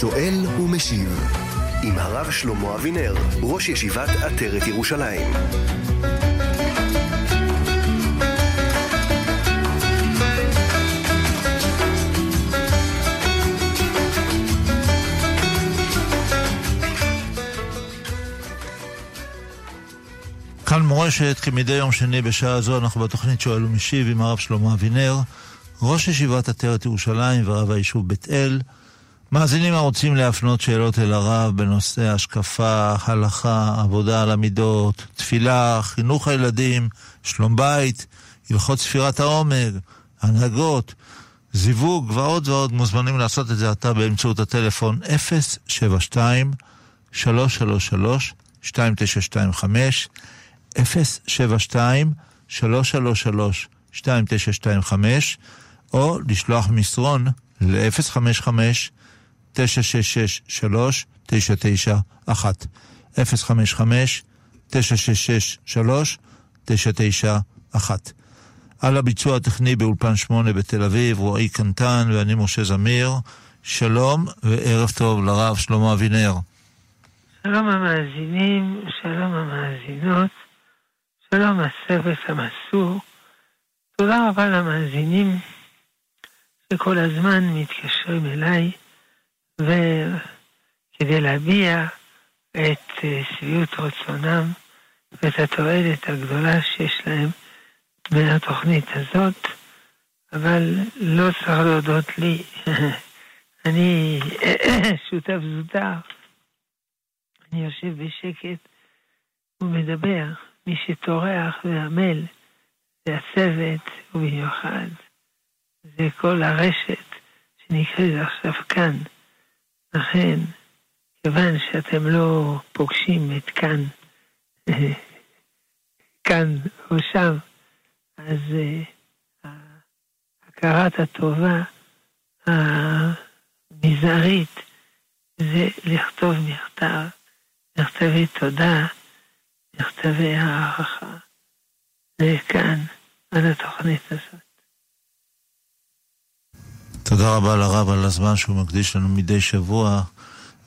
שואל ומשיב עם הרב שלמה אבינר, ראש ישיבת עטרת ירושלים. כאן מורשת, כמדי יום שני בשעה זו אנחנו בתוכנית שואל ומשיב עם הרב שלמה אבינר, ראש ישיבת עטרת ירושלים ורב היישוב בית אל. מאזינים הרוצים להפנות שאלות אל הרב בנושא השקפה, הלכה, עבודה על המידות, תפילה, חינוך הילדים, שלום בית, הלכות ספירת העומר, הנהגות, זיווג ועוד ועוד מוזמנים לעשות את זה עתה באמצעות הטלפון 072 333 2925 072 333 2925 או לשלוח מסרון ל-055 966 3991 055 966 3991 על הביצוע הטכני באולפן 8 בתל אביב, רועי קנטן ואני משה זמיר. שלום וערב טוב לרב שלמה אבינר. שלום המאזינים, שלום המאזינות, שלום הסרט המסור. תודה רבה למאזינים שכל הזמן מתקשרים אליי וכדי להביע את שביעות רצונם ואת התועלת הגדולה שיש להם מהתוכנית הזאת, אבל לא צריך להודות לי. אני שותף זוטר. אני יושב בשקט ומדבר. מי שטורח ועמל זה הצוות, ובמיוחד זה כל הרשת שנקראת עכשיו כאן. לכן, כיוון שאתם לא פוגשים את כאן, כאן או שם, אז uh, הכרת הטובה המזערית זה לכתוב מכתב, מכתבי תודה, מכתבי הערכה. זה כאן, על התוכנית הזאת. תודה רבה לרב על הזמן שהוא מקדיש לנו מדי שבוע,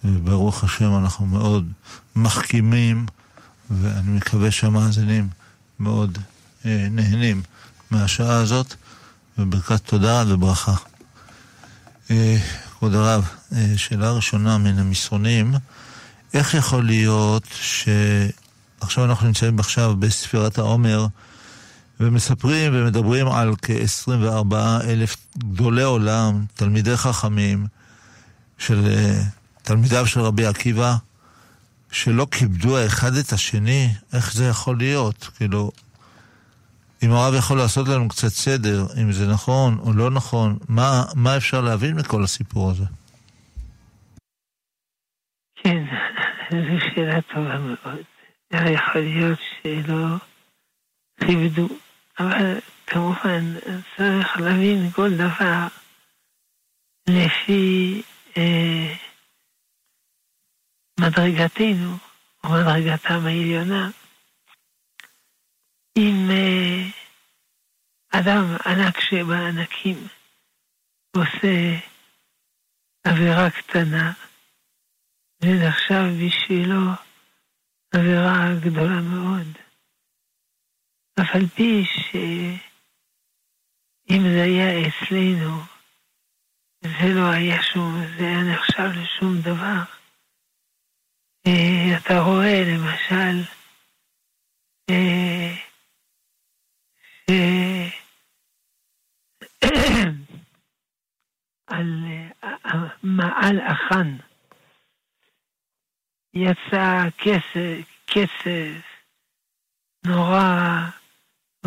וברוך השם אנחנו מאוד מחכימים, ואני מקווה שהמאזינים מאוד אה, נהנים מהשעה הזאת, וברכת תודה וברכה. אה, כבוד הרב, אה, שאלה ראשונה מן המסרונים, איך יכול להיות שעכשיו אנחנו נמצאים עכשיו בספירת העומר, ומספרים ומדברים על כ-24 אלף גדולי עולם, תלמידי חכמים, של תלמידיו של רבי עקיבא, שלא כיבדו האחד את השני, איך זה יכול להיות? כאילו, אם הרב יכול לעשות לנו קצת סדר, אם זה נכון או לא נכון, מה, מה אפשר להבין מכל הסיפור הזה? כן, זו שאלה טובה מאוד. יכול להיות שלא כיבדו אבל כמובן צריך להבין כל דבר לפי אה, מדרגתנו, או מדרגתם העליונה. אם אה, אדם ענק שבענקים עושה עבירה קטנה, זה נחשב בשבילו עבירה גדולה מאוד. אף על פי שאם זה היה אצלנו, זה לא היה שום, זה היה נחשב לשום דבר. אה, אתה רואה למשל אה. על מעל אחן יצא כסף, כסף נורא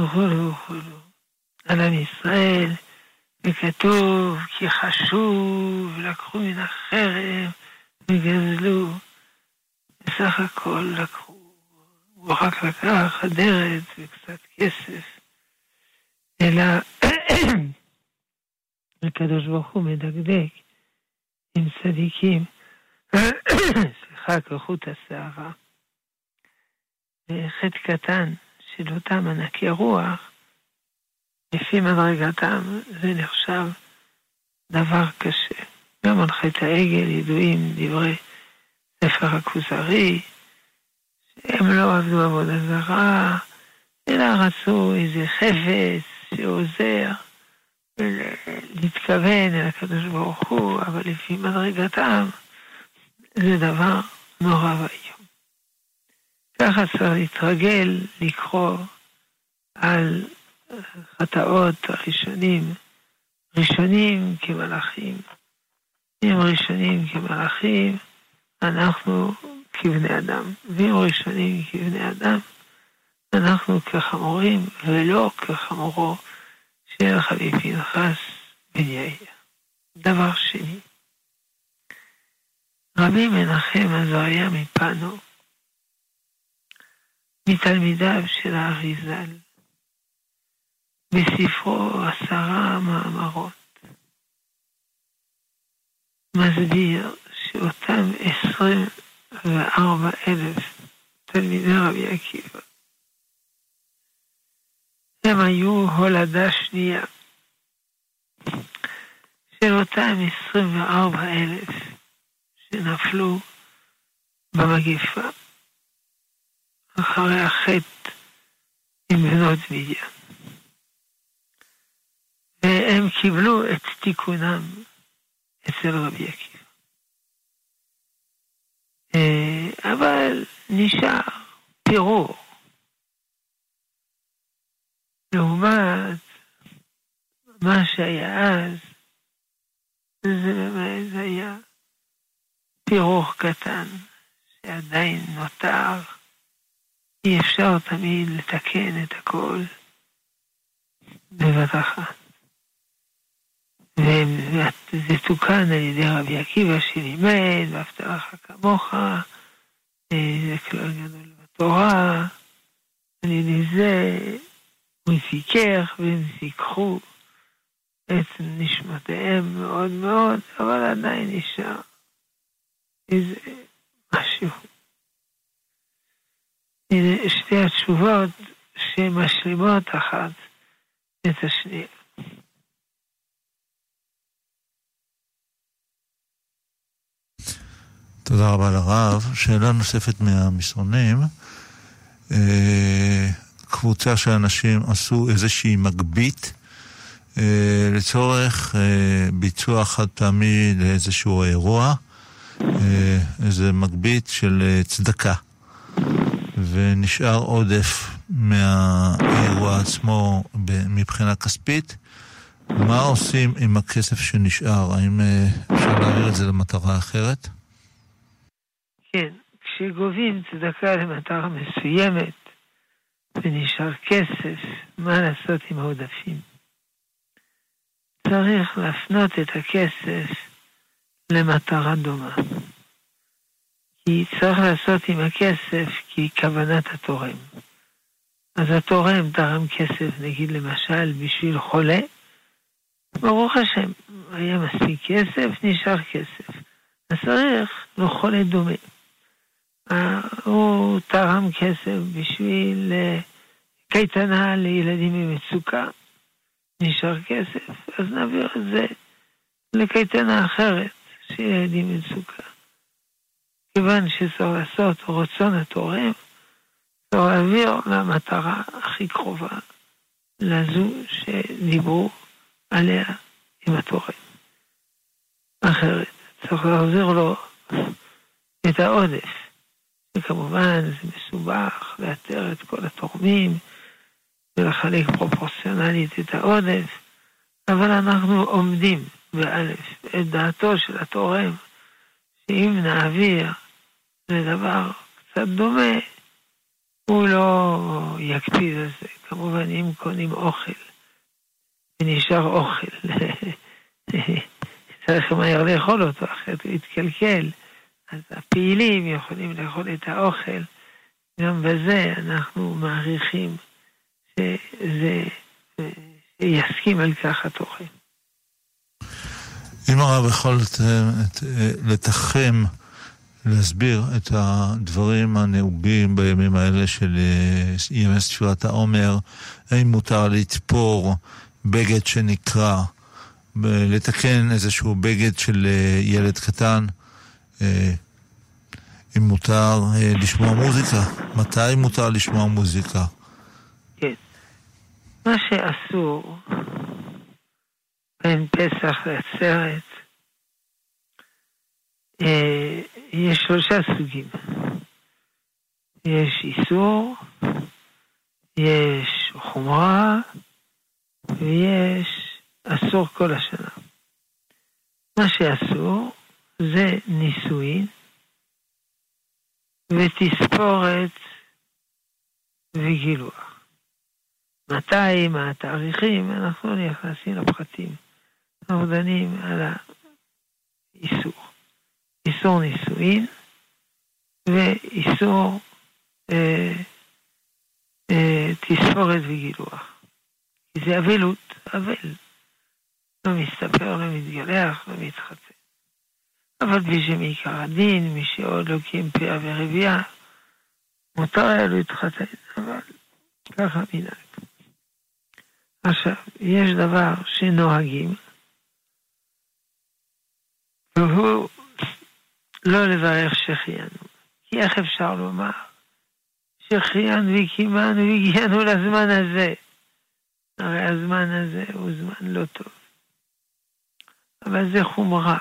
וכולו וכולו. על עם ישראל, וכתוב כי חשוב, לקחו מן החרב וגזלו. בסך הכל לקחו, הוא רק לקח אדרת וקצת כסף, אלא הקדוש ברוך הוא מדקדק עם צדיקים, סליחה, כחוט השערה. חטא קטן אותם ענקי רוח, לפי מדרגתם, זה נחשב דבר קשה. גם על חטא העגל ידועים דברי ספר הכוזרי, שהם לא עבדו עבודה זרה, אלא רצו איזה חפץ שעוזר להתכוון אל הקדוש ברוך הוא, אבל לפי מדרגתם זה דבר נורא ואיום. ככה צריך להתרגל לקרוא על חטאות הראשונים, ראשונים כמלאכים. אם ראשונים כמלאכים, אנחנו כבני אדם. ואם ראשונים כבני אדם, אנחנו כחמורים, ולא כחמורו של רבי פנחס בן יאיר. דבר שני, רבי מנחם עזריה מפנו, מתלמידיו של האריזל, בספרו עשרה מאמרות, מסביר שאותם עשרים וארבע אלף תלמידי רבי עקיבא, הם היו הולדה שנייה של אותם עשרים וארבע אלף שנפלו במגיפה אחרי החטא עם בנות מדיין. והם קיבלו את תיקונם אצל רבי עקיבא. אה, אבל נשאר פירור. לעומת מה שהיה אז, זה באמת היה פירור קטן, שעדיין נותר. אי אפשר תמיד לתקן את הכל בבת אחת. וזה תוקן על ידי רבי עקיבא שלימד, ואהבת כמוך, אה, זה כלל גדול בתורה, על ידי זה הוא זיכך והם זיככו את נשמותיהם מאוד מאוד, אבל עדיין נשאר איזה משהו. שתי התשובות שמשלימות אחת את השנייה. תודה רבה לרב. שאלה נוספת מהמסרונים. אה, קבוצה של אנשים עשו איזושהי מגבית אה, לצורך אה, ביצוע חד פעמי לאיזשהו אירוע, איזה מגבית של צדקה. ונשאר עודף מהאירוע עצמו מבחינה כספית. מה עושים עם הכסף שנשאר? האם אפשר להעביר את זה למטרה אחרת? כן, כשגובים צדקה למטרה מסוימת ונשאר כסף, מה לעשות עם העודפים? צריך להפנות את הכסף למטרה דומה. כי צריך לעשות עם הכסף ככוונת התורם. אז התורם תרם כסף, נגיד למשל, בשביל חולה, ברוך השם, היה מספיק כסף, נשאר כסף. אז צריך לחולה דומה. הוא תרם כסף בשביל אה, קייטנה לילדים במצוקה, נשאר כסף, אז נעביר את זה לקייטנה אחרת של ילדים במצוקה. כיוון שצריך לעשות רצון התורם, צריך להעביר למטרה הכי קרובה, לזו שדיברו עליה עם התורם. אחרת, צריך להחזיר לו את העודף. וכמובן זה מסובך לאתר את כל התורמים ולחלק פרופורציונלית את העודף, אבל אנחנו עומדים באלף את דעתו של התורם, שאם נעביר לדבר קצת דומה, הוא לא יקפיד על זה. כמובן, אם קונים אוכל ונשאר אוכל, צריך מהר לאכול אותו, אחרת הוא יתקלקל. אז הפעילים יכולים לאכול את האוכל, גם בזה אנחנו מעריכים שזה, שיסכים על כך התוכן. אם הרב יכול לתחם, להסביר את הדברים הנהוגים בימים האלה של אה, ימי ספירת העומר, האם מותר לתפור בגד שנקרא לתקן איזשהו בגד של אה, ילד קטן, אה, אם מותר לשמוע מוזיקה, מתי מותר לשמוע מוזיקה? כן. מה שאסור בין פסח לעצרת, יש שלושה סוגים. יש איסור, יש חומרה ויש אסור כל השנה. מה שאסור זה נישואין ותספורת וגילוח. מתי, מה התאריכים, אנחנו נכנסים לפרטים. אנחנו דנים על האיסור. איסור נישואין ואיסור אה, אה, תספורת וגילוח. כי זה אבלות, אבל. לא מסתפר, לא מתגלח, לא מתחתן. אבל מי שמעיקר הדין, מי שעוד לא קיים פאה ורבייה, מותר היה לו להתחתן, אבל ככה מנהג. עכשיו, יש דבר שנוהגים, והוא לא לברך שהחיינו. כי איך אפשר לומר שהחיינו וקימנו והגיענו לזמן הזה? הרי הזמן הזה הוא זמן לא טוב. אבל זה חומרה.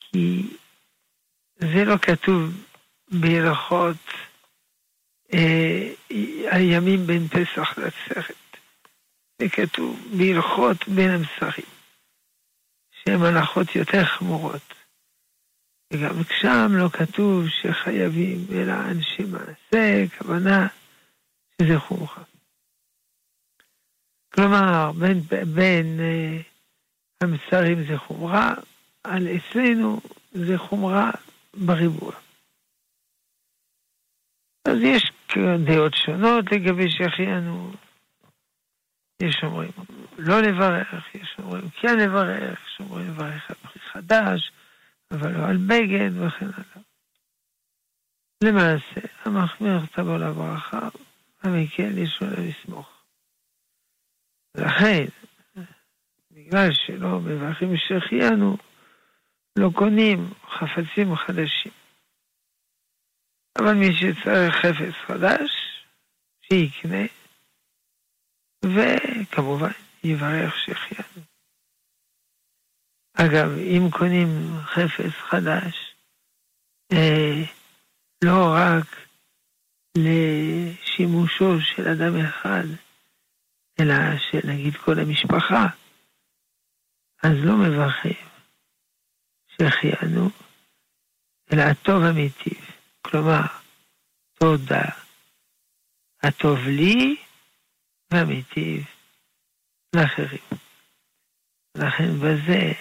כי זה לא כתוב בהלכות אה, הימים בין פסח לעצרת. זה כתוב בהלכות בין המסרים, שהן הלכות יותר חמורות. וגם שם לא כתוב שחייבים, אלא אנשי מעשה, כוונה שזה חומרה. כלומר, בין, בין אה, המסרים זה חומרה, על אצלנו זה חומרה בריבוע. אז יש דעות שונות לגבי שהחיינו. יש אומרים לא לברך, יש אומרים כן לברך, יש אומרים לברך על חדש, אבל לא על בגד וכן הלאה. למעשה, המחמיר תבוא לברכה, המקל יש לו לסמוך. לכן, בגלל שלא מברכים שהחיינו, לא קונים חפצים חדשים. אבל מי שצריך חפץ חדש, שיקנה, וכמובן יברך שהחיינו. אגב, אם קונים חפץ חדש, אה, לא רק לשימושו של אדם אחד, אלא של נגיד כל המשפחה, אז לא מברכים שהחיינו, אלא הטוב המיטיב. כלומר, תודה. הטוב לי והמיטיב לאחרים. לכן בזה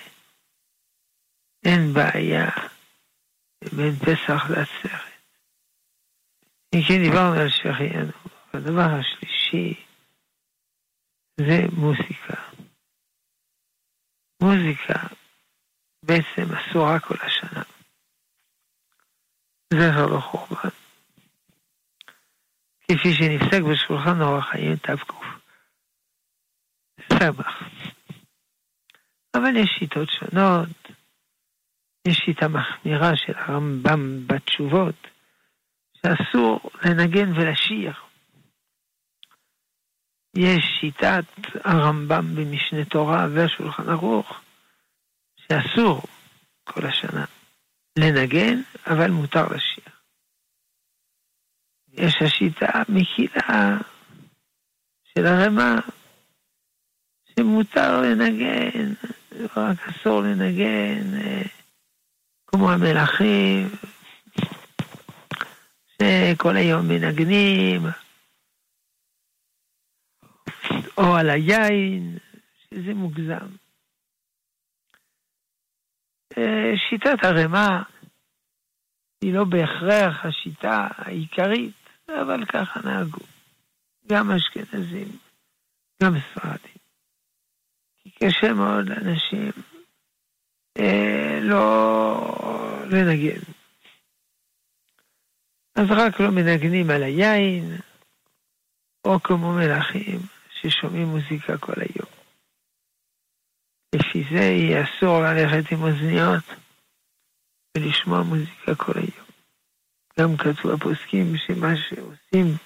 אין בעיה בין פסח לעצרת. אם כן דיברנו על שהחיינו, הדבר השלישי זה מוזיקה. מוזיקה בעצם אסורה כל השנה. זכר לחורבן. כפי שנפסק בשולחן אורח חיים תק. סבח. אבל יש שיטות שונות. יש שיטה מחמירה של הרמב"ם בתשובות, שאסור לנגן ולשיר. יש שיטת הרמב"ם במשנה תורה והשולחן ערוך, שאסור כל השנה לנגן, אבל מותר לשיר. יש השיטה מקילה של הרמ"א, שמותר לנגן, רק אסור לנגן אה, כמו המלכים, שכל היום מנגנים, או על היין, שזה מוגזם. אה, שיטת הרמ"א היא לא בהכרח השיטה העיקרית, אבל ככה נהגו. גם אשכנזים, גם ספרדים. כי קשה מאוד לאנשים לא לנגן. אז רק לא מנגנים על היין, או כמו מלכים ששומעים מוזיקה כל היום. לפי זה יהיה אסור ללכת עם אוזניות ולשמוע מוזיקה כל היום. גם כתוב הפוסקים שמה שעושים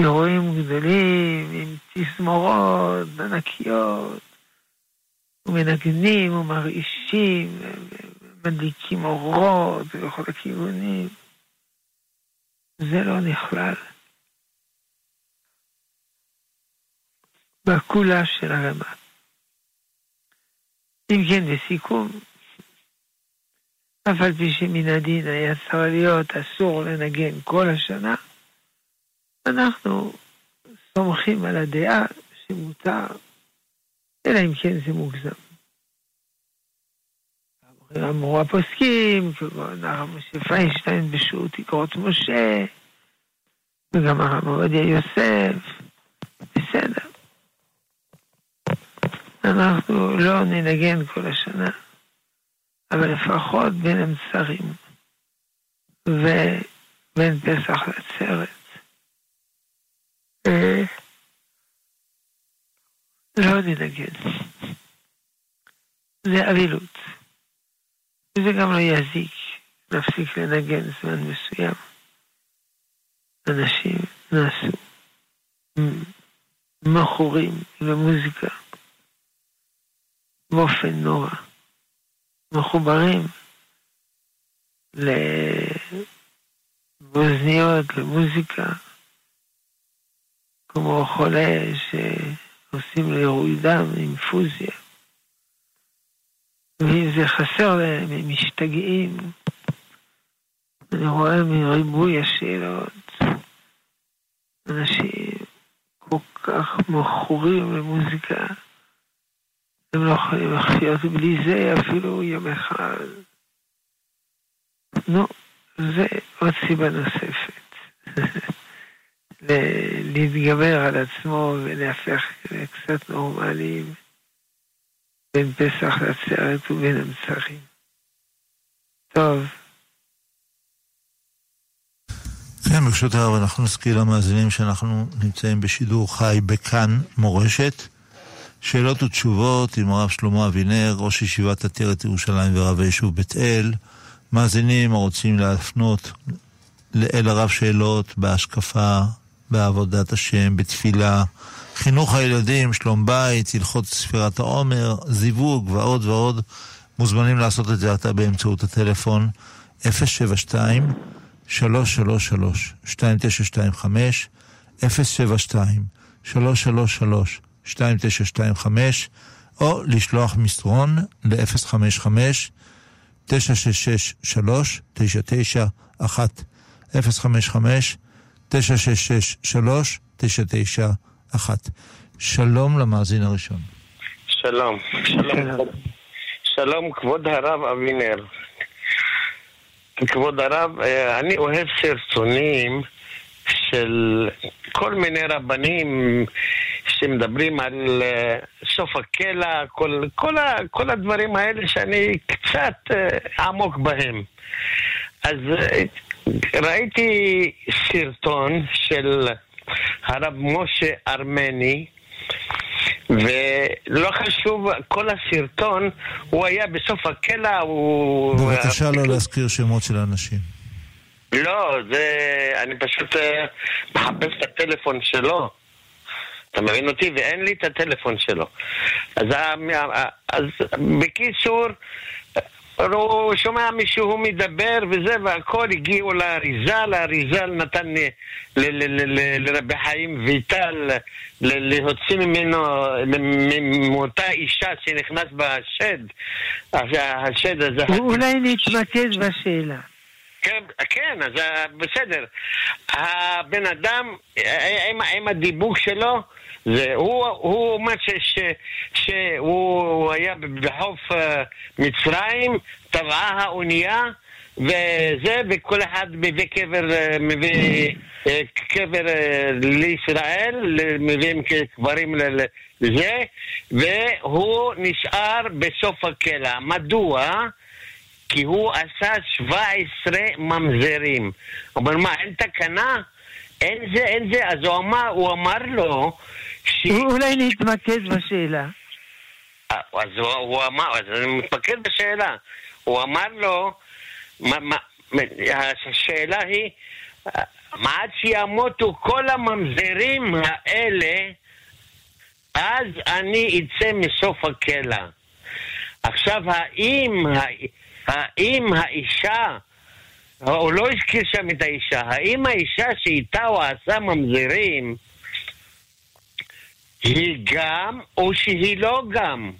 אירועים גדולים עם תזמורות ענקיות ומנגנים ומרעישים ומדליקים אורות בכל הכיוונים. זה לא נכלל. בקולה של הרמה. אם כן, לסיכום, אף על פי שמן הדין היה צריך להיות אסור לנגן כל השנה, אנחנו סומכים על הדעה שמותר, אלא אם כן זה מוגזם. אמרו הפוסקים, כגון הרב משה פיינשטיין בשירות אגרות משה, וגם הרב עובדיה יוסף, בסדר. אנחנו לא ננגן כל השנה, אבל לפחות בין המצרים ובין פסח לעצרת. לא ננגן. זה אבילות. וזה גם לא יזיק להפסיק לנגן זמן מסוים. אנשים נעשו מכורים למוזיקה באופן נורא. מחוברים לאוזניות, למוזיקה, כמו חולה שעושים לו עירוי דם, אינפוזיה. ואם זה חסר להם, הם משתגעים. אני רואה מריבוי השאלות, אנשים כל כך מכורים למוזיקה. הם לא יכולים לחיות בלי זה אפילו יום אחד. נו, זה עוד סיבה נוספת. להתגבר על עצמו ולהפך לקצת נורמליים בין פסח לעצרת ובין המצרים. טוב. כן, ברשות הרב, אנחנו נזכיר למאזינים שאנחנו נמצאים בשידור חי בכאן מורשת. שאלות ותשובות עם הרב שלמה אבינר, ראש ישיבת עטרת ירושלים ורב היישוב בית אל. מאזינים הרוצים להפנות אל הרב שאלות בהשקפה, בעבודת השם, בתפילה, חינוך הילדים, שלום בית, הלכות ספירת העומר, זיווג ועוד ועוד, מוזמנים לעשות את זה עתה באמצעות הטלפון 072 333 2925 072 333 2925 או לשלוח מסרון ל-055-966-3991 055-966-3991 שלום למאזין הראשון. שלום. שלום. שלום, כבוד הרב אבינר. כבוד הרב, אה, אני אוהב סרטונים של כל מיני רבנים שמדברים על uh, סוף הקלע, כל, כל, כל הדברים האלה שאני קצת uh, עמוק בהם. אז uh, ראיתי סרטון של הרב משה ארמני, ולא חשוב, כל הסרטון, הוא היה בסוף הקלע, הוא... בבקשה לא להזכיר שמות של אנשים. לא, זה... אני פשוט מחפש את הטלפון שלו. אתה מבין אותי? ואין לי את הטלפון שלו. אז, אז בקיצור, הוא שומע מישהו מדבר וזה והכל, הגיעו לאריזל, האריזל נתן לרבי חיים ויטל להוציא ממנו, מאותה אישה שנכנס בשד, השד הזה... אולי נתמקד בשאלה. כן, כן, אז בסדר. הבן אדם, עם, עם הדיבוק שלו, זה, הוא, הוא אומר שהוא היה בחוף uh, מצרים, טבעה האונייה וזה, וכל אחד מביא קבר, אה, מביא אה, קבר לישראל, מביאים קברים לזה, והוא נשאר בסוף הקלע. מדוע? כי הוא עשה 17 ממזרים. אומר, מה, אין תקנה? אין זה, אין זה. אז הוא אמר, הוא אמר לו, אולי נתמקד בשאלה. אז הוא, הוא אמר, אז אני מתמקד בשאלה. הוא אמר לו, מה, מה, השאלה היא, עד שימותו כל הממזרים האלה, אז אני אצא מסוף הקלע. עכשיו, האם, האם האישה, הוא לא הזכיר שם את האישה, האם האישה שאיתה הוא עשה ממזרים, היא גם או שהיא לא גם?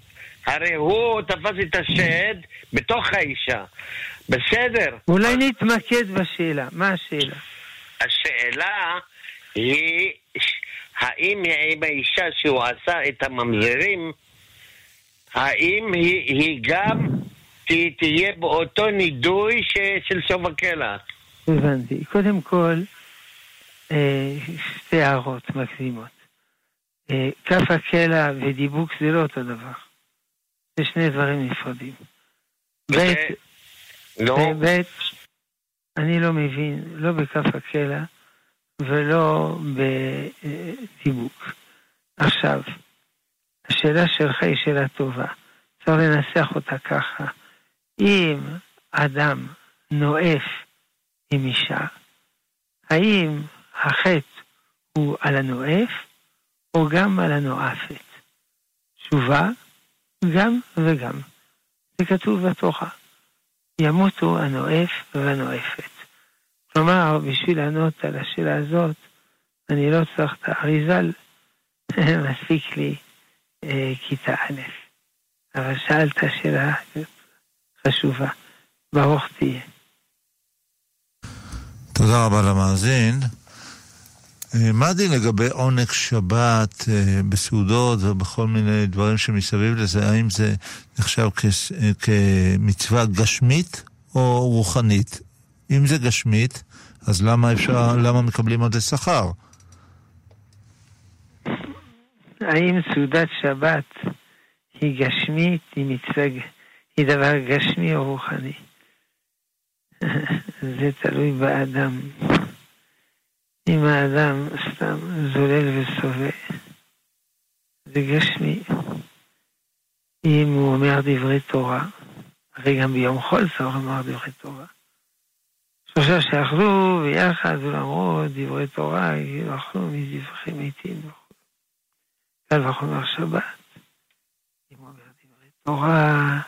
הרי הוא תפס את השד בתוך האישה. בסדר. אולי נתמקד בשאלה. מה השאלה? השאלה היא, האם עם האישה שהוא עשה את הממזרים, האם היא, היא גם תהיה באותו נידוי ש, של סוף הקלע? הבנתי. קודם כל, אה, שתי הערות מקדימות. אה, כף הקלע ודיבוק זה לא אותו דבר. זה שני דברים נפרדים. ב', לא. ב', אני לא מבין, לא בכף הקלע ולא בדיבוק. עכשיו, השאלה שלך היא שאלה טובה. צריך לנסח אותה ככה. אם אדם נואף עם אישה, האם החטא הוא על הנואף או גם על הנואפת? תשובה, גם וגם. זה כתוב בתורה. ימותו הנואף והנואפת. כלומר, בשביל לענות על השאלה הזאת, אני לא צריך את האריזל, מספיק לי אה, כיתה א'. אבל שאלת שאלה חשובה. ברוך תהיה. תודה רבה למאזין. אה, מה דין לגבי עונג שבת אה, בסעודות ובכל מיני דברים שמסביב לזה? האם זה נחשב אה, כמצווה גשמית או רוחנית? אם זה גשמית, אז למה אפשר, למה מקבלים על זה שכר? האם סעודת שבת היא גשמית, היא מצווה, היא דבר גשמי או רוחני? זה תלוי באדם. אם האדם סתם זולל וסובל, זה גשמי. אם הוא אומר דברי תורה, הרי גם ביום חול צריך לומר דברי תורה. שלושה שאכלו ביחד ולמרות דברי תורה, אכלו מזבחים מתים וכו'. קל וחומר שבת. אם הוא אומר דברי תורה,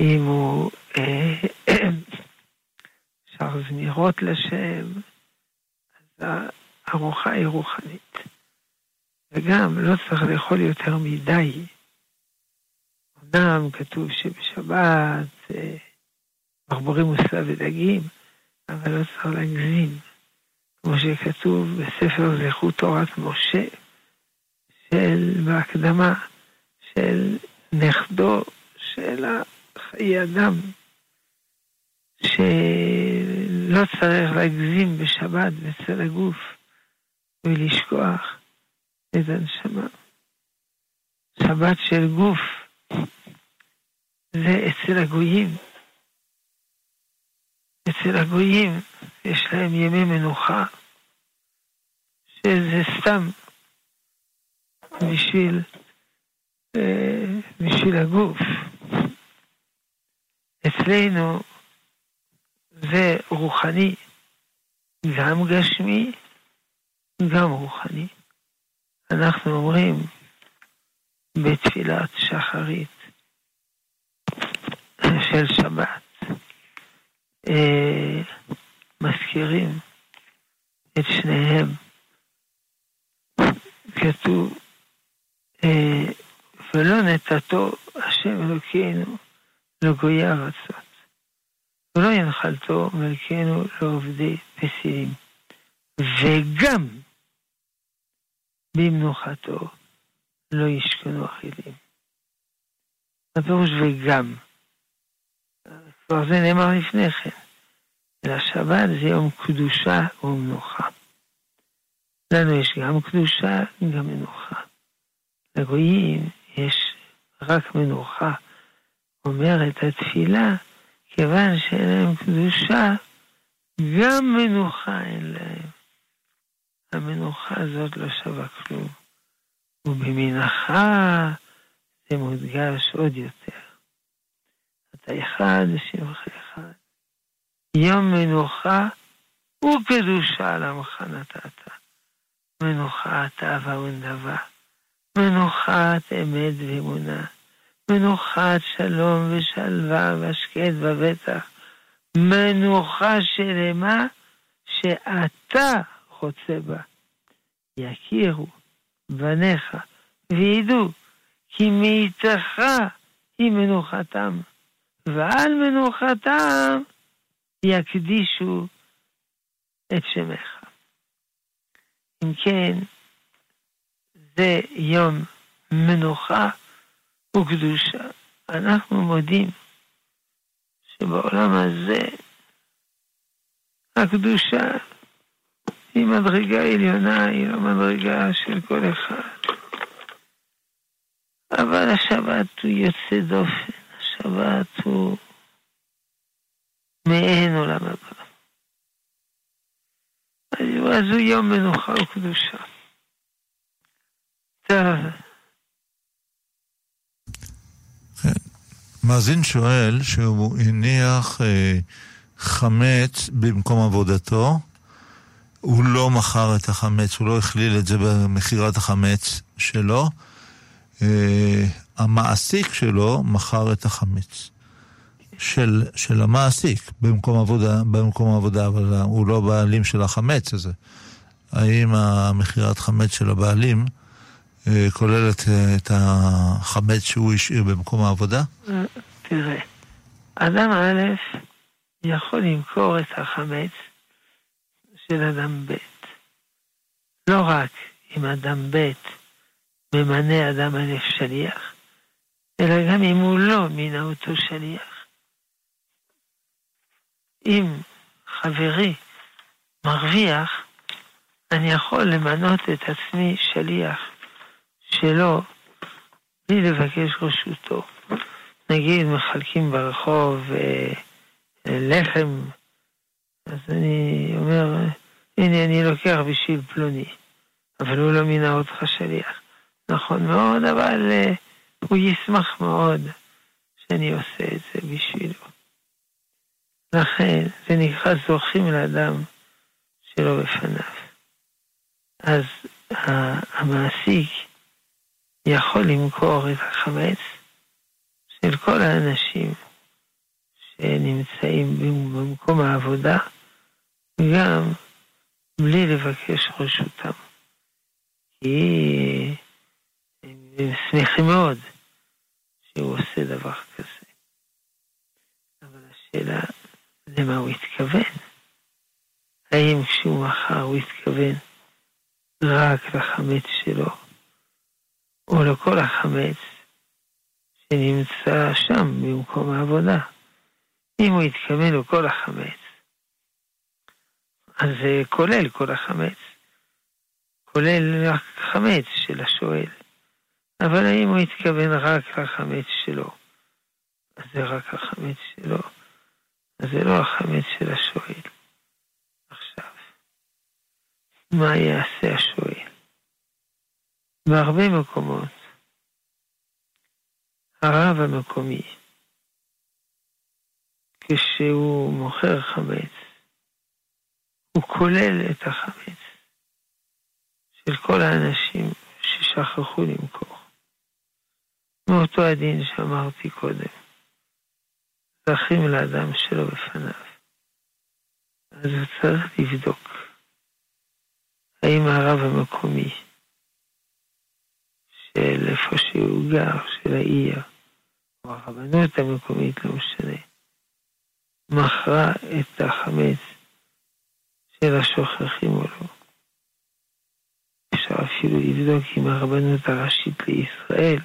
אם הוא אה, שר זמירות לשם, הארוחה היא רוחנית. וגם לא צריך לאכול יותר מדי. אמנם כתוב שבשבת אה, מחבורים מוסה ודגים, אבל לא צריך להגזים. כמו שכתוב בספר זכות תורת משה, של, בהקדמה, של נכדו של חיי אדם, ש... לא צריך להגזים בשבת אצל הגוף ולשכוח את הנשמה. שבת של גוף זה אצל הגויים. אצל הגויים יש להם ימי מנוחה, שזה סתם בשביל, אה, בשביל הגוף. אצלנו זה רוחני, גם גשמי, גם רוחני. אנחנו אומרים בתפילת שחרית של שבת, אה, מזכירים את שניהם. כתוב, אה, ולא נתתו השם אלוקינו לגויי ארצות. ולא ינחלתו מלכנו לעובדי פסילים. וגם במנוחתו לא ישכנו אכילים. הפירוש וגם. כבר זה נאמר לפני כן. אלא שבת זה יום קדושה ומנוחה. לנו יש גם קדושה, גם מנוחה. לגויים יש רק מנוחה. אומרת התפילה, כיוון שאין להם קדושה, גם מנוחה אין להם. המנוחה הזאת לא שווה כלום. ובמנחה זה מודגש עוד יותר. אתה אחד ושמך אחד. יום מנוחה וקדושה לעמך נתת. מנוחת אהבה ונדבה, מנוחת אמת ואמונה, מנוחת שלום ושלווה והשקט בבטח, מנוחה שלמה שאתה רוצה בה. יכירו בניך וידעו כי מאיתך היא מנוחתם, ועל מנוחתם יקדישו את שמך. אם כן, זה יום מנוחה וקדושה. אנחנו מודים שבעולם הזה הקדושה היא מדרגה עליונה, היא לא מדרגה של כל אחד. אבל השבת הוא יוצא דופן, השבת הוא מעין עולם הבא. אז הוא יום מנוחה וקדושה. טוב. מאזין שואל שהוא הניח אה, חמץ במקום עבודתו, הוא לא מכר את החמץ, הוא לא הכליל את זה במכירת החמץ שלו. אה, המעסיק שלו מכר את החמץ. של, של המעסיק במקום עבודה, במקום עבודה, אבל הוא לא בעלים של החמץ הזה. האם המכירת חמץ של הבעלים אה, כוללת אה, את החמץ שהוא השאיר במקום העבודה? תראה, אדם א' יכול למכור את החמץ של אדם ב'. לא רק אם אדם ב' ממנה אדם א' שליח, אלא גם אם הוא לא מינה אותו שליח. אם חברי מרוויח, אני יכול למנות את עצמי שליח שלו בלי לבקש רשותו. נגיד מחלקים ברחוב אה, לחם, אז אני אומר, הנה אני לוקח בשביל פלוני, אבל הוא לא מינה אותך שליח. נכון מאוד, אבל אה, הוא ישמח מאוד שאני עושה את זה בשבילו. לכן זה נקרא זוכים לאדם שלא בפניו. אז המעסיק יכול למכור את החמץ של כל האנשים שנמצאים במקום העבודה, גם בלי לבקש רשותם. כי הם שמחים מאוד שהוא עושה דבר כזה. אבל השאלה למה הוא התכוון. האם כשהוא מכר הוא התכוון רק לחמץ שלו, או לכל החמץ שנמצא שם במקום העבודה. אם הוא התכוון לכל החמץ, אז זה כולל כל החמץ, כולל רק חמץ של השואל. אבל האם הוא התכוון רק לחמץ שלו, אז זה רק החמץ שלו. אז זה לא החמץ של השואל. עכשיו, מה יעשה השואל? בהרבה מקומות, הרב המקומי, כשהוא מוכר חמץ, הוא כולל את החמץ של כל האנשים ששכחו למכור. מאותו הדין שאמרתי קודם. זכים לאדם שלא בפניו. אז הוא צריך לבדוק האם הרב המקומי של איפה שהוא גר, של העיר, הרבנות המקומית, לא משנה, מכרה את החמץ של השוכחים או לא. אפשר אפילו לבדוק עם הרבנות הראשית לישראל,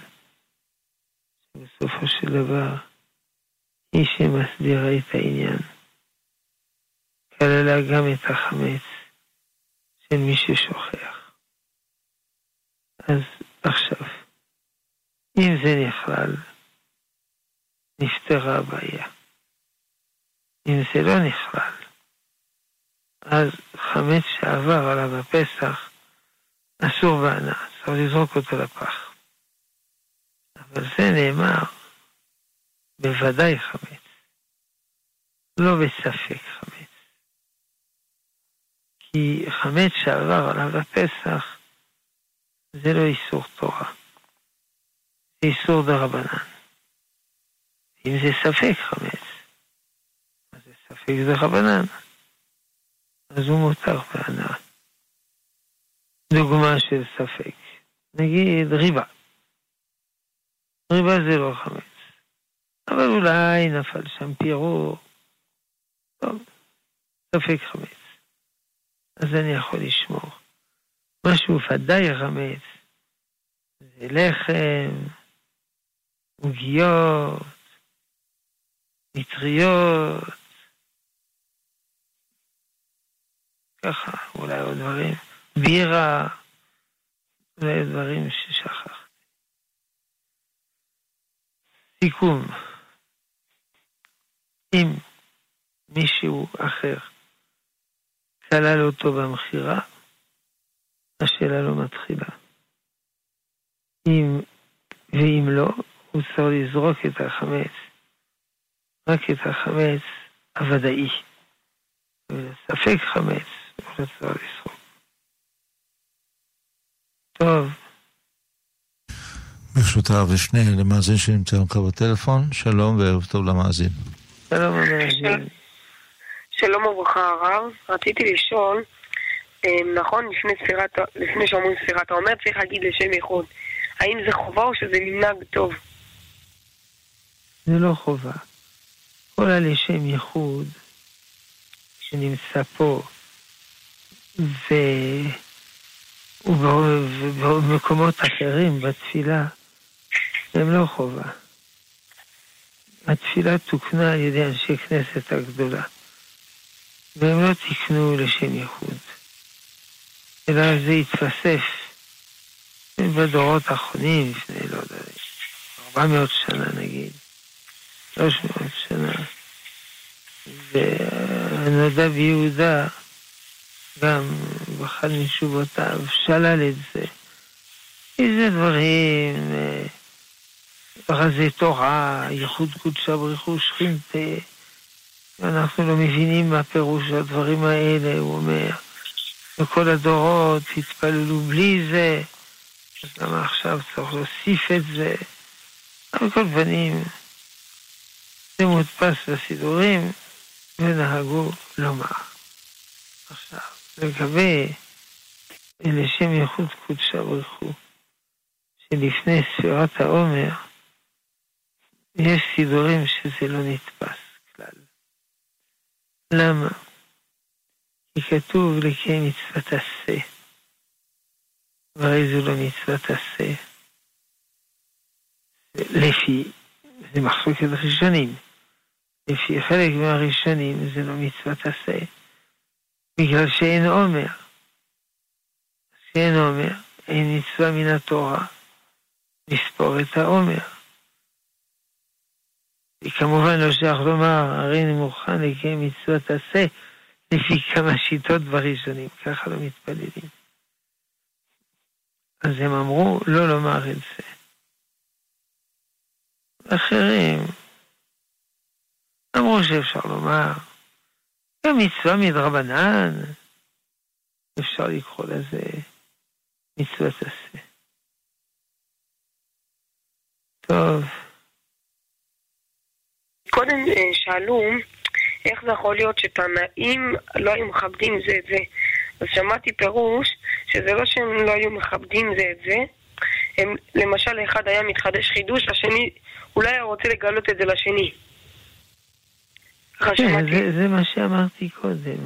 שבסופו של דבר היא שמסדירה את העניין. כללה גם את החמץ של מי ששוכח. אז עכשיו, אם זה נכלל, נפתרה הבעיה. אם זה לא נכלל, אז חמץ שעבר עליו הפסח, אסור בענה, צריך לזרוק אותו לפח. אבל זה נאמר, בוודאי חמץ, לא בספק חמץ. כי חמץ שעבר עליו הפסח זה לא איסור תורה, זה איסור דרבנן. אם זה ספק חמץ, אז זה ספק דרבנן, אז הוא מותר בהנאה. דוגמה של ספק, נגיד ריבה. ריבה זה לא חמץ, אבל אולי נפל שם פירו, טוב, ספק חמץ. אז אני יכול לשמור. משהו ודאי חמץ, זה לחם, עוגיות, מטריות, ככה, אולי עוד דברים, בירה, אולי דברים ששכחתי. סיכום, אם מישהו אחר כלל אותו במכירה, השאלה לא מתחילה. אם, ואם לא, הוא צריך לזרוק את החמץ, רק את החמץ הוודאי. ספק חמץ, הוא צריך לזרוק. טוב. ברשות הרב ושני למאזין שנמצא במקו בטלפון, שלום וערב טוב למאזין. שלום המאזין. שלום וברכה הרב, רציתי לשאול, נכון לפני, ספירת, לפני שאומרים ספירת העומר צריך להגיד לשם ייחוד, האם זה חובה או שזה מנהג טוב? זה לא חובה. כל הלשם ייחוד שנמצא פה ו... ובמקומות אחרים בתפילה הם לא חובה. התפילה תוקנה על ידי אנשי כנסת הגדולה. והם לא תיקנו לשם ייחוד, אלא זה התווסף בדורות האחרונים, לפני, לא יודע, 400 שנה נגיד, 300 שנה, והנודע ביהודה, גם באחד מתשובותיו, שלל את זה. איזה דברים, רזי תורה, ייחוד קודשה בריחו שכינתה, ואנחנו לא מבינים מה פירוש הדברים האלה, הוא אומר. וכל הדורות התפללו בלי זה, אז למה עכשיו צריך להוסיף את זה? על כל פנים, זה מודפס בסידורים, ונהגו לומר. עכשיו, לגבי לשם ייחוד קודשה ברכו, שלפני ספירת העומר, יש סידורים שזה לא נתפס כלל. למה? כי כתוב לקיים מצוות עשה, והרי זו לא מצוות עשה. לפי, זה מחלוקת ראשונים, לפי חלק מהראשונים זה לא מצוות עשה, בגלל שאין עומר. שאין עומר, אין מצווה מן התורה לספור את העומר. וכמובן לא שייך לומר, הרי אני מוכן לקיים מצוות עשה לפי כמה שיטות בראשונים, ככה לא מתפללים. אז הם אמרו לא לומר את זה. אחרים אמרו שאפשר לומר, גם מצווה מדרבנן, אפשר לקרוא לזה מצוות עשה. טוב. קודם שאלו איך זה יכול להיות שתנאים לא היו מכבדים זה את זה. אז שמעתי פירוש שזה לא שהם לא היו מכבדים זה את זה, הם, למשל אחד היה מתחדש חידוש, השני אולי היה רוצה לגלות את זה לשני. כן, זה, זה מה שאמרתי קודם.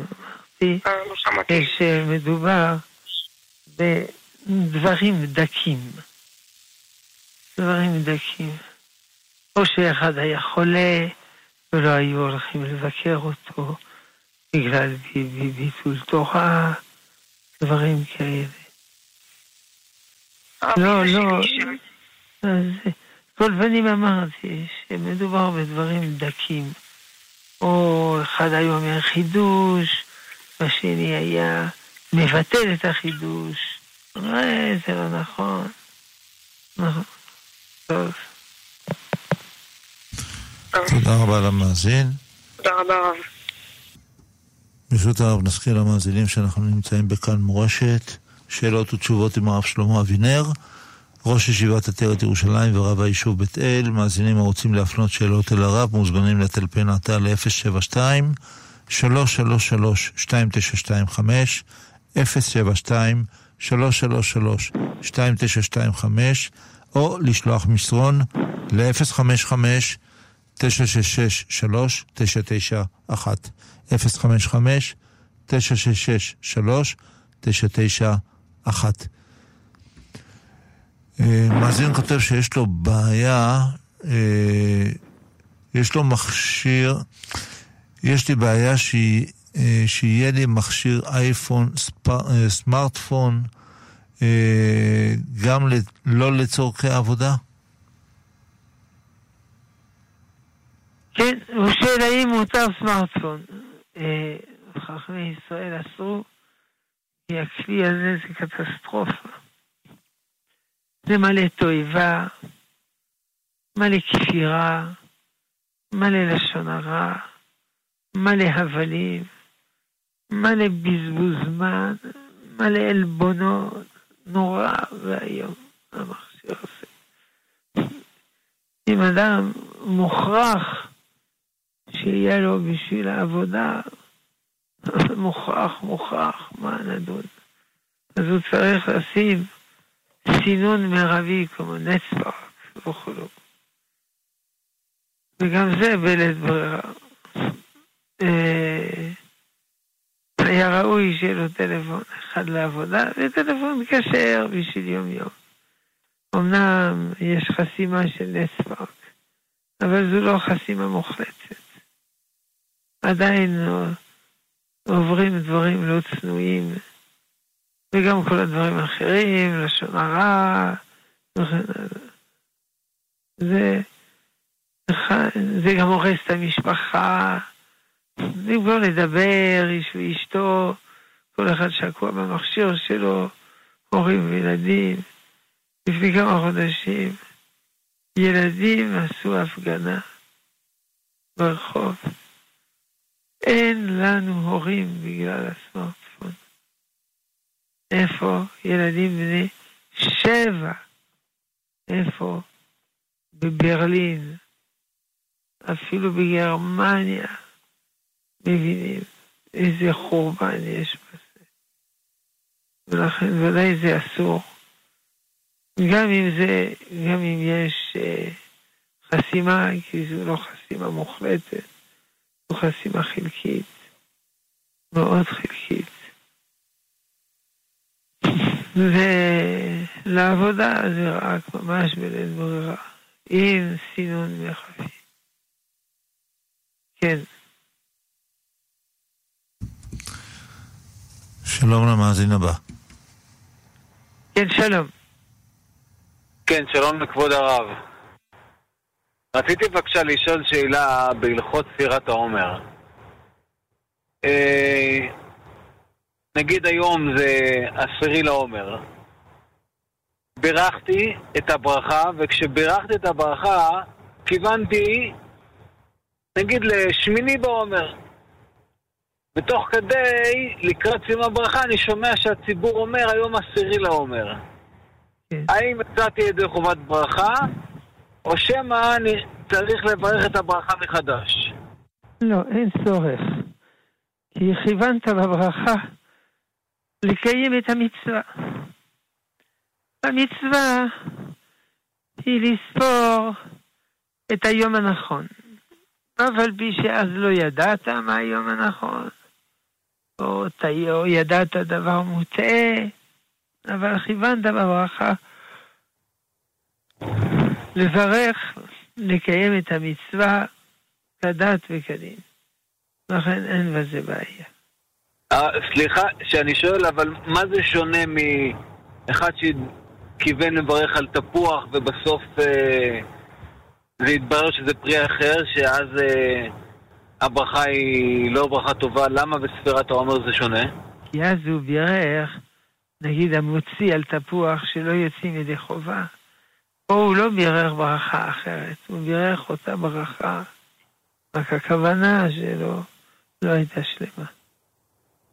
אמרתי אה, לא. שמדובר בדברים דקים. דברים דקים. או שאחד היה חולה ולא היו הולכים לבקר אותו בגלל ביטול תורה, דברים כאלה. לא, לא, אז כל פנים אמרתי שמדובר בדברים דקים. או אחד היה אומר חידוש, והשני היה מבטל את החידוש. זה לא נכון. נכון. טוב. תודה רבה למאזין. תודה רבה רב. ברשות הרב נזכיר למאזינים שאנחנו נמצאים בכאן מורשת, שאלות ותשובות עם הרב שלמה אבינר, ראש ישיבת עטרת ירושלים ורב היישוב בית אל. מאזינים הרוצים להפנות שאלות אל הרב מוזמנים לטלפן עתה ל-072 333 2925 072 333 2925 או לשלוח מסרון ל-055 966 מאזין כותב שיש לו בעיה, אה, יש לו מכשיר, יש לי בעיה אה, שיהיה לי מכשיר אייפון, אה, סמארטפון, אה, גם לא לצורכי עבודה? כן, הוא שואל האם מותר סמארטפון. אה, חכמי ישראל אסרו, כי הכלי הזה זה קטסטרופה. זה מלא תועבה, מלא כפירה, מלא לשון הרע, מלא הבלים, מלא בזבוז זמן, מלא עלבונות, נורא ואיום המכשיר הזה. אם אדם מוכרח שיהיה לו בשביל העבודה, מוכרח, מוכרח, מה נדון? אז הוא צריך לשים סינון מרבי כמו נצפק וכו'. וגם זה בלית ברירה. אה, היה ראוי שיהיה לו טלפון אחד לעבודה וטלפון כשר בשביל יום יום. אמנם יש חסימה של נצפק, אבל זו לא חסימה מוחלטת. עדיין עוברים דברים לא צנועים, וגם כל הדברים האחרים, לשון הרע, וכן. זה, זה גם הורס את המשפחה. במקום לדבר, איש ואשתו, כל אחד שקוע במכשיר שלו, הורים וילדים. לפני כמה חודשים, ילדים עשו הפגנה ברחוב. אין לנו הורים בגלל הסמארטפון. איפה ילדים בני שבע? איפה? בברלין, אפילו בגרמניה, מבינים איזה חורבן יש בזה. ולכן ודאי זה אסור. גם אם זה, גם אם יש אה, חסימה, כי זו לא חסימה מוחלטת, זו חסימה חלקית, מאוד חלקית. ולעבודה זה רק ממש בלית ברירה, עם סינון מחפי. כן. שלום למאזין הבא. כן, שלום. כן, שלום לכבוד הרב. רציתי בבקשה לשאול שאלה בהלכות ספירת העומר. אה, נגיד היום זה עשירי לעומר. בירכתי את הברכה, וכשבירכתי את הברכה, כיוונתי, נגיד, לשמיני בעומר. ותוך כדי, לקראת סיום הברכה, אני שומע שהציבור אומר היום עשירי לעומר. כן. האם יצאתי ידי חובת ברכה, או שמא אני צריך לברך את הברכה מחדש? לא, אין צורך. כי כיוונת בברכה לקיים את המצווה. המצווה היא לספור את היום הנכון. אף על פי שאז לא ידעת מה היום הנכון, או, ת- או ידעת דבר מוטעה, אבל כיוונת בברכה לברך, לקיים את המצווה כדת וכדין. לכן אין בזה בעיה. אה, סליחה שאני שואל, אבל מה זה שונה מאחד שכיוון לברך על תפוח ובסוף אה, זה התברר שזה פרי אחר, שאז אה, הברכה היא לא ברכה טובה, למה בספירת העומר זה שונה? כי אז הוא בירך, נגיד המוציא על תפוח שלא יוצאים ידי חובה, או הוא לא בירך ברכה אחרת, הוא בירך אותה ברכה רק הכוונה שלו לא הייתה שלמה.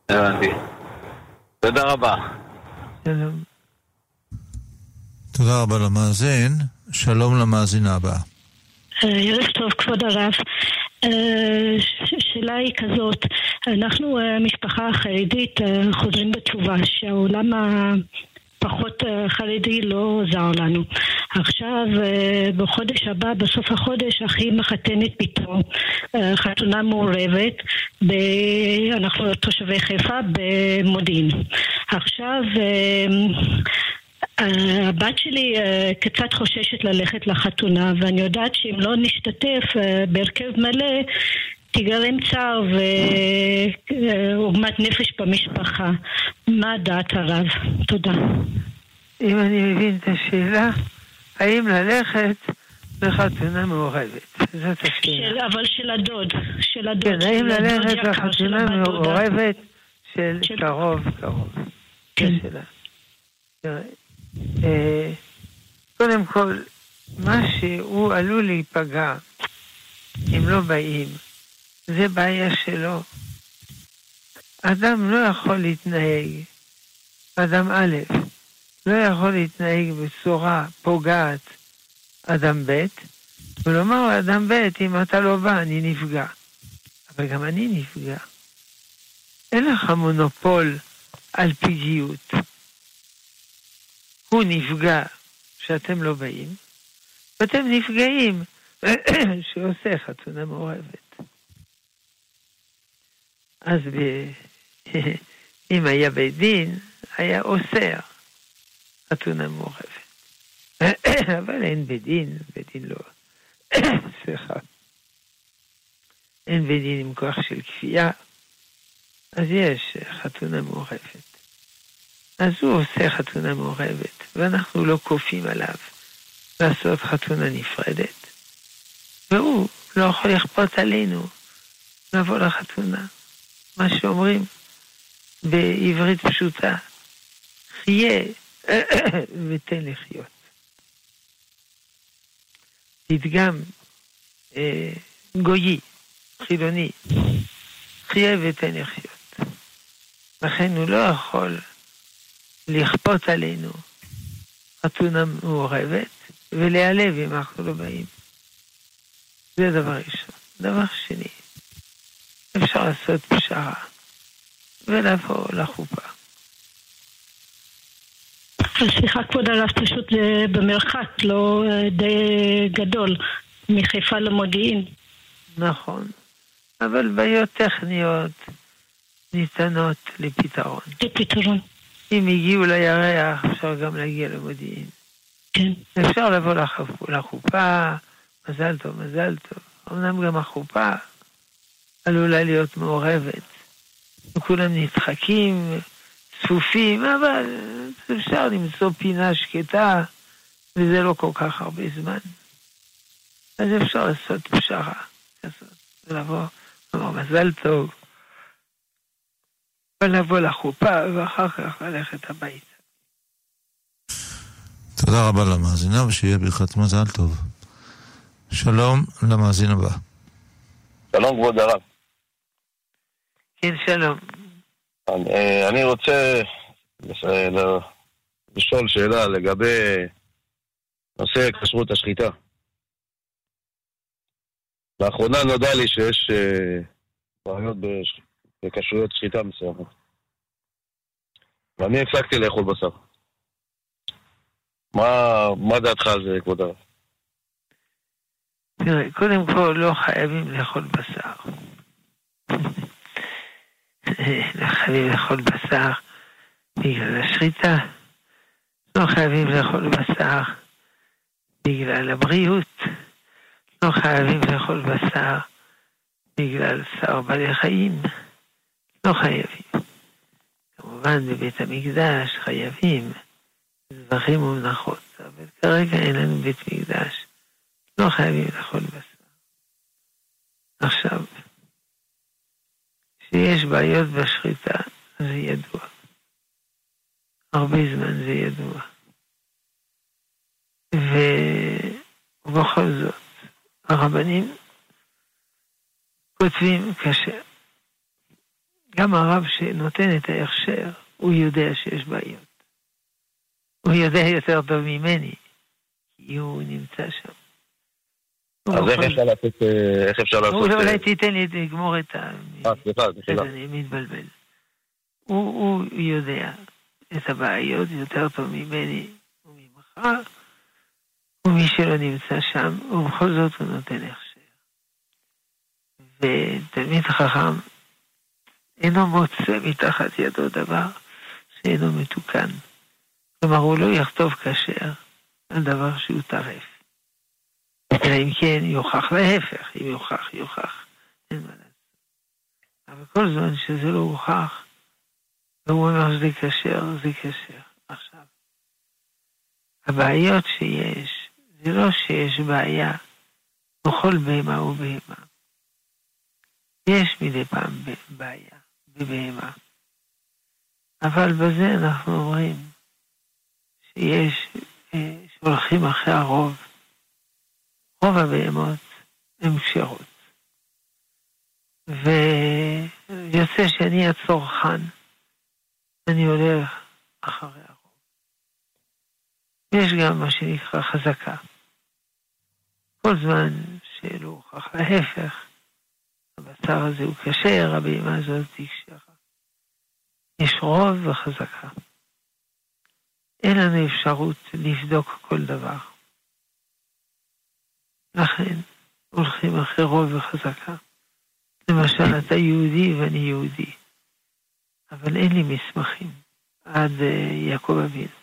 הבנתי. תודה רבה. תודה רבה למאזין, שלום למאזינה הבאה. אה, ערב טוב, כבוד הרב. אה, השאלה היא כזאת, אנחנו אה, משפחה חרדית חוזרים בתשובה, שהעולם הפחות חרדי לא עזר לנו. עכשיו, בחודש הבא, בסוף החודש, אחי מחתנת פתאום חתונה מעורבת, ב... אנחנו תושבי חיפה במודיעין. עכשיו, הבת שלי קצת חוששת ללכת לחתונה, ואני יודעת שאם לא נשתתף בהרכב מלא, תיגרם צער ועוגמת נפש במשפחה. מה דעת הרב? תודה. אם אני מבין את השאלה, האם ללכת לחתונה מעורבת? זאת השאלה. של, אבל של הדוד, של הדוד. כן, האם ללכת לחתונה מעורבת של, של קרוב, קרוב. כן. שאלה. אה, קודם כל, מה שהוא עלול להיפגע אם לא באים, זה בעיה שלו. אדם לא יכול להתנהג, אדם א', לא יכול להתנהג בצורה פוגעת אדם ב', ולומר לאדם ב', אם אתה לא בא, אני נפגע. אבל גם אני נפגע. אין לך מונופול על פגעיות. הוא נפגע שאתם לא באים, ואתם נפגעים שעושה חתונה מעורבת. אז ב... אם היה בית דין, היה אוסר חתונה מעורבת. אבל אין בית דין, בית דין לא... סליחה. אין בית דין עם כוח של כפייה, אז יש חתונה מעורבת. אז הוא עושה חתונה מעורבת, ואנחנו לא כופים עליו לעשות חתונה נפרדת, והוא לא יכול לכפות עלינו לבוא לחתונה. מה שאומרים בעברית פשוטה, חיה ותן לחיות. פתגם אה, גויי, חילוני, חיה ותן לחיות. לכן הוא לא יכול לכפות עלינו חתונה מעורבת ולהיעלב אם אנחנו לא באים. זה דבר ראשון. דבר שני, אפשר לעשות פשרה ולבוא לחופה. סליחה כבוד הרב, פשוט זה במרחק לא אה, די גדול מחיפה למודיעין. נכון, אבל בעיות טכניות ניתנות לפתרון. לפתרון. אם הגיעו לירח, אפשר גם להגיע למודיעין. כן. אפשר לבוא לחופה, מזל טוב, מזל טוב. אמנם גם החופה עלולה להיות מעורבת. וכולם נדחקים, צפופים, אבל אפשר למצוא פינה שקטה, וזה לא כל כך הרבה זמן. אז אפשר לעשות פשרה, לעשות, לבוא, לומר מזל טוב, ולבוא לחופה, ואחר כך ללכת הביתה. תודה רבה למאזינה, ושיהיה ברכת מזל טוב. שלום למאזין הבא. שלום כבוד הרב. כן, שלום. אני, אני רוצה לשאול שאלה לגבי נושא כשרות השחיטה. לאחרונה נודע לי שיש אה, בעיות בכשרויות שחיטה מסוימות. ואני הפסקתי לאכול בשר. מה, מה דעתך על זה, כבוד הרב? תראה, קודם כל לא חייבים לאכול בשר. חייבים לאכול בשר בגלל השחיטה. לא חייבים לאכול בשר בגלל הבריאות. לא חייבים לאכול בשר בגלל שר בעלי חיים. לא חייבים. כמובן בבית המקדש חייבים זבחים ומנחות, אבל כרגע אין לנו בית מקדש. לא חייבים לאכול בשר. עכשיו, כשיש בעיות בשחיטה, זה ידוע. הרבה זמן זה ידוע. ובכל זאת, הרבנים כותבים כשר. גם הרב שנותן את ההכשר, הוא יודע שיש בעיות. הוא יודע יותר טוב ממני, כי הוא נמצא שם. אז איך אפשר לעשות... אה, איך אפשר לעשות... אולי אה, תיתן לי לגמור את ה... אה, סליחה, סליחה. אני מתבלבל. הוא יודע את הבעיות יותר טוב ממני וממך, ומי שלא נמצא שם, ובכל זאת הוא נותן הכשר. ותלמיד חכם אינו מוצא מתחת ידו דבר שאינו מתוקן. כלומר, הוא לא יכתוב כשר על דבר שהוא טרף. אלא אם כן יוכח להפך, אם יוכח, יוכח, אין מה לעשות. אבל כל זמן שזה לא הוכח, והוא אומר שזה כשר, זה כשר. עכשיו, הבעיות שיש, זה לא שיש בעיה בכל בהמה ובהמה. יש מדי פעם בעיה בבהמה. אבל בזה אנחנו אומרים שיש, אה, שהולכים אחרי הרוב. רוב הבהמות הן כשרות. ויוצא שאני הצרכן, אני הולך אחרי הרוב. יש גם מה שנקרא חזקה. כל זמן שלא הוכח להפך, הבשר הזה הוא כשר, הבהמה הזאת היא כשרה. יש רוב וחזקה. אין לנו אפשרות לבדוק כל דבר. לכן הולכים אחרי רוב וחזקה. למשל, אתה יהודי ואני יהודי, אבל אין לי מסמכים עד uh, יעקב אבינו,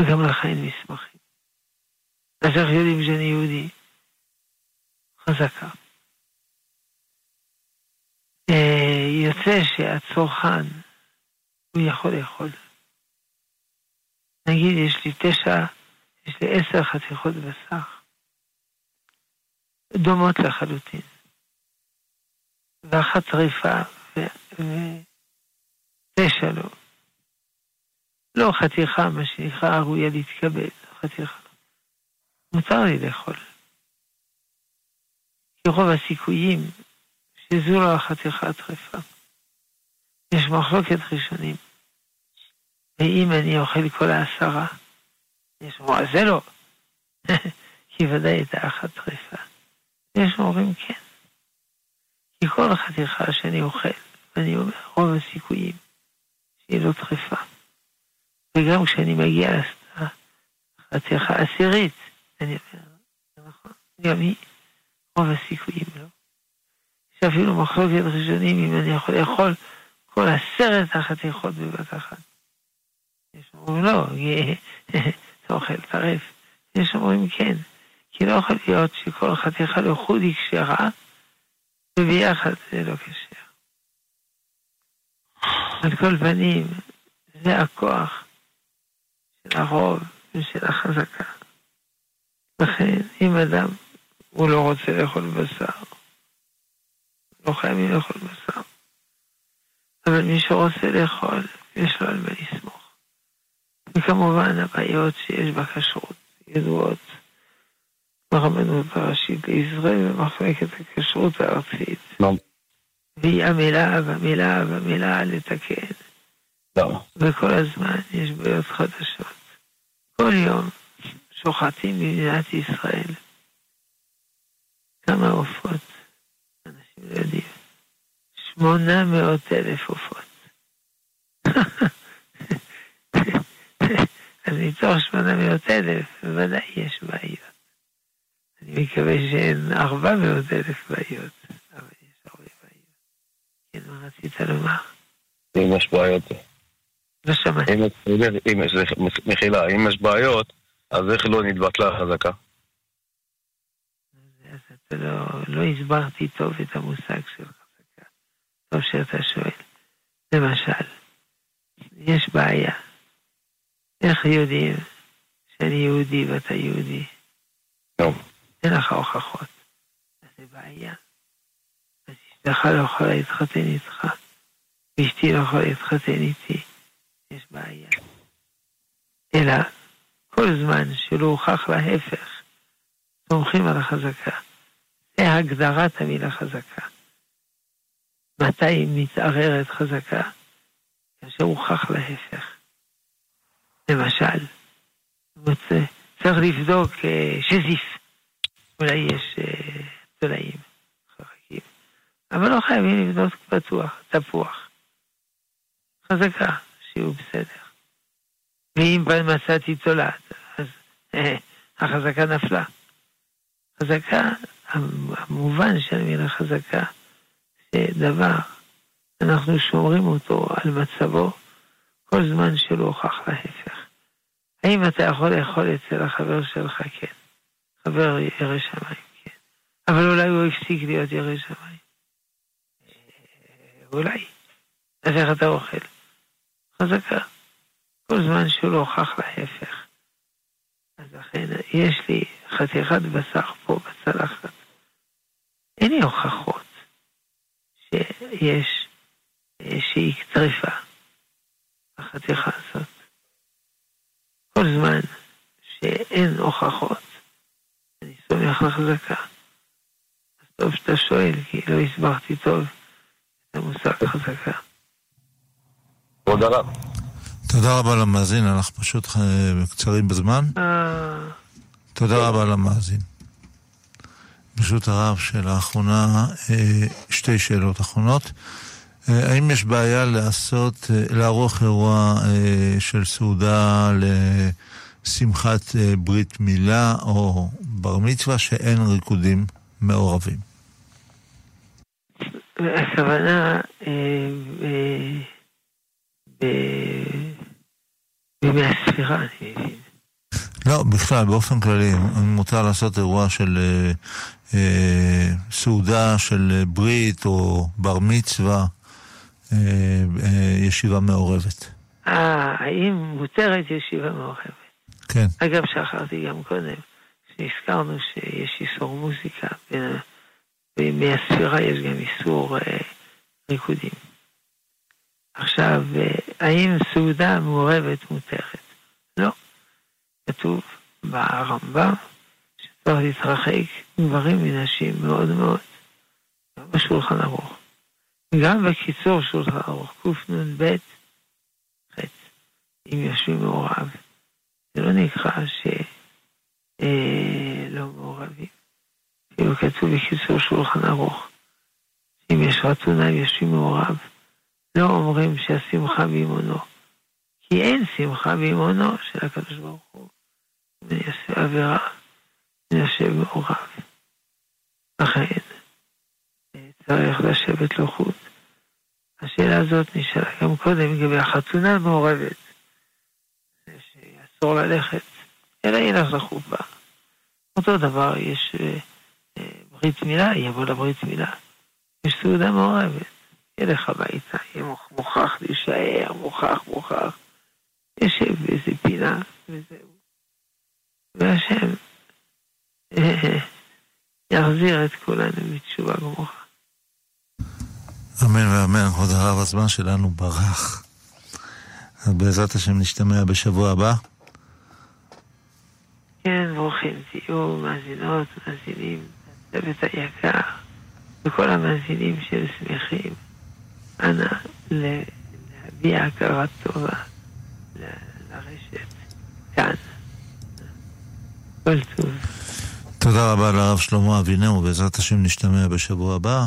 וגם לך אין מסמכים. אז איך יודעים שאני יהודי? חזקה. Uh, יוצא שהצרכן, הוא יכול לאכול. נגיד, יש לי תשע, יש לי עשר חתיכות בשר. דומות לחלוטין. ואחת טריפה ותשע לא. לא חתיכה, מה שנקרא, ראויה להתקבל, חתיכה. מותר לי לאכול. כי רוב הסיכויים שזו לא החתיכה הטריפה. יש מחלוקת ראשונים. ואם אני אוכל כל העשרה, יש זה לא. כי ודאי הייתה אחת טריפה. יש אומרים כן. כי כל חתיכה שאני אוכל, ואני אומר, רוב הסיכויים שהיא לא טריפה. וגם כשאני מגיע לחתיכה עשירית, אני אומר, נכון, גם היא, רוב הסיכויים לא. יש אפילו מחלוקת ראשונים אם אני יכול לאכול כל עשרת החתיכות בבת אחת. יש אומרים לא, אתה אוכל טרף. יש אומרים כן. כי לא יכול להיות שכל חתיכה לחוד היא כשרה, וביחד זה לא כשר. על כל פנים, זה הכוח של הרוב ושל החזקה. לכן, אם אדם, הוא לא רוצה לאכול בשר, לא חייבים לאכול בשר. אבל מי שרוצה לאכול, יש לו על מה לסמוך. וכמובן, הבעיות שיש בכשרות ידועות. ברבנות הראשית לישראל במחלקת הכשרות הארצית. לא. והיא עמלה ועמלה ועמלה לתקן. לא. וכל הזמן יש בעיות חדשות. כל יום שוחטים במדינת ישראל כמה עופות, אנשים לא יודעים, שמונה מאות אלף עופות. אז מתוך שמונה מאות אלף, בוודאי יש בעיות. אני מקווה שאין 400 אלף בעיות, אבל יש הרבה בעיות. כן, מה רצית לומר? אם יש בעיות. לא שמעתי. אם יש, מחילה, אם יש בעיות, אז איך לא נתבטלה החזקה? אז אתה לא, לא הסברתי טוב את המושג של חזקה. טוב שאתה שואל. למשל, יש בעיה. איך יודעים שאני יהודי ואתה יהודי? נו. אין לך הוכחות. אז זה בעיה. אז אשתך לא יכולה להתחתן איתך, ואשתי לא יכולה להתחתן איתי. יש בעיה. אלא כל זמן שלא הוכח להפך, סומכים על החזקה. זה הגדרת המילה חזקה. מתי מתערערת חזקה? כאשר הוכח להפך. למשל, צריך לבדוק אה, שזיף. אולי יש אה, תולעים חרקים, אבל לא חייבים לבדוק פתוח, תפוח. חזקה, שיהיו בסדר. ואם מצאתי תולעת, אז אה, החזקה נפלה. חזקה, המובן של המילה חזקה, שדבר, אנחנו שומרים אותו על מצבו כל זמן שלא הוכח להפך. האם אתה יכול לאכול אצל החבר שלך? כן. חבר ירא שמיים, כן. אבל אולי הוא הפסיק להיות ירא שמיים. אה, אולי. אז איך אתה אוכל? חזקה. כל זמן שהוא לא הוכח להפך. אז לכן יש לי חתיכת בשר פה בצלחת. אין לי הוכחות שיש, שהיא טריפה, החתיכה הזאת. כל זמן שאין הוכחות, אני סומך לחזקה. אז טוב שאתה שואל, כי לא הסברתי טוב את המושג חזקה. תודה רב. תודה רבה למאזין, אנחנו פשוט אה, קצרים בזמן. אה, תודה רבה למאזין. ברשות הרב, שאלה אחרונה, אה, שתי שאלות אחרונות. האם יש בעיה לעשות, לערוך אירוע של סעודה לשמחת ברית מילה או בר מצווה שאין ריקודים מעורבים? הכוונה בימי הספירה, אני מבין. לא, בכלל, באופן כללי, אם מותר לעשות אירוע של אה, אה, סעודה של ברית או בר מצווה, אה, אה, ישיבה מעורבת. אה, האם מותרת ישיבה מעורבת? כן. אגב, שכחתי גם קודם, כשהזכרנו שיש איסור מוזיקה, בימי הספירה יש גם איסור אה, ריקודים. עכשיו, אה, האם סעודה מעורבת מותרת? לא. כתוב ברמב"ם שצריך להתרחק גברים מנשים מאוד מאוד, גם בשולחן ערוך. גם בקיצור שולחן ערוך, קנ"ב, ח', אם יושבים מעורב, זה לא נקרא שלא אה, מעורבים. כאילו כתוב בקיצור שולחן ערוך, אם יש רצונה, יושבים מעורב. לא אומרים שהשמחה בעימונו, כי אין שמחה בעימונו של הקדוש ברוך הוא. אם אני אעשה עבירה, אני יושב מעורב. לכן, צריך לשבת לו חוט. השאלה הזאת נשאלה גם קודם לגבי החתונה המעורבת, שאסור ללכת, אלא ילך לחופה. אותו דבר, יש אה, אה, ברית מילה, יבוא לברית מילה. יש סעודה מעורבת. ילך הביתה, יהיה מוכרח להישאר, מוכרח, מוכרח. יושב באיזה פינה, וזהו. והשם יחזיר את כולנו בתשובה גמורה. אמן ואמן, כבוד הרב, הזמן שלנו ברח. אז בעזרת השם נשתמע בשבוע הבא. כן, ברוכים תהיו, מאזינות, מאזינים, הצוות היקר, וכל המאזינים של שמחים. אנא להביע הכרת טובה לרשת כאן. כל טוב. תודה רבה לרב שלמה אבינר, ובעזרת השם נשתמע בשבוע הבא.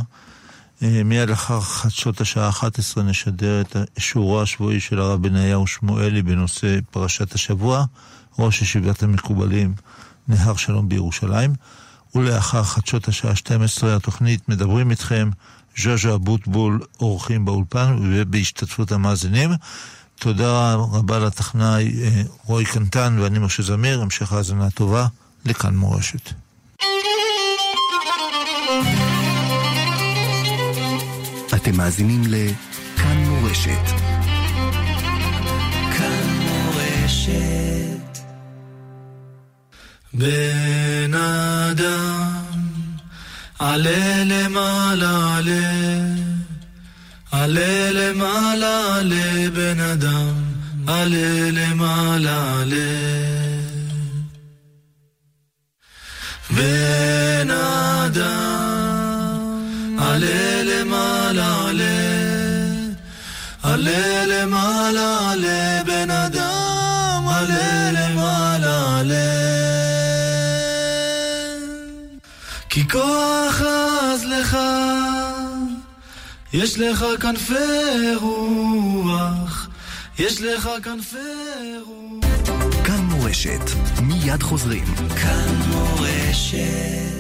אה, מיד לאחר חדשות השעה 11 נשדר את שיעורו השבועי של הרב בניהו שמואלי בנושא פרשת השבוע, ראש ישיבת המקובלים נהר שלום בירושלים. ולאחר חדשות השעה 12 התוכנית מדברים איתכם ז'ז'ה אבוטבול אורחים באולפן ובהשתתפות המאזינים. תודה רבה לטכנאי אה, רועי קנטן ואני משה זמיר, המשך האזנה טובה לכאן מורשת. אתם מאזינים לכאן מורשת. כאן מורשת. בן אדם עלה למעלה עלה, עלה למעלה עלה בן אדם, עלה למעלה עלה. בן אדם עלה למעלה, עלה. עלה למעלה, עלה בן אדם, עלה למעלה, עלה. כי כוח עז לך, יש לך כנפי רוח, יש לך כנפי רוח. כאן מורשת, מיד חוזרים. כאן מורשת.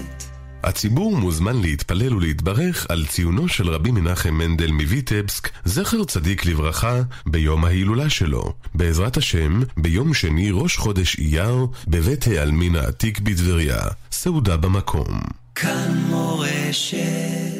הציבור מוזמן להתפלל ולהתברך על ציונו של רבי מנחם מנדל מויטבסק, זכר צדיק לברכה, ביום ההילולה שלו. בעזרת השם, ביום שני ראש חודש אייר, בבית העלמין העתיק בטבריה. סעודה במקום. כאן מורשת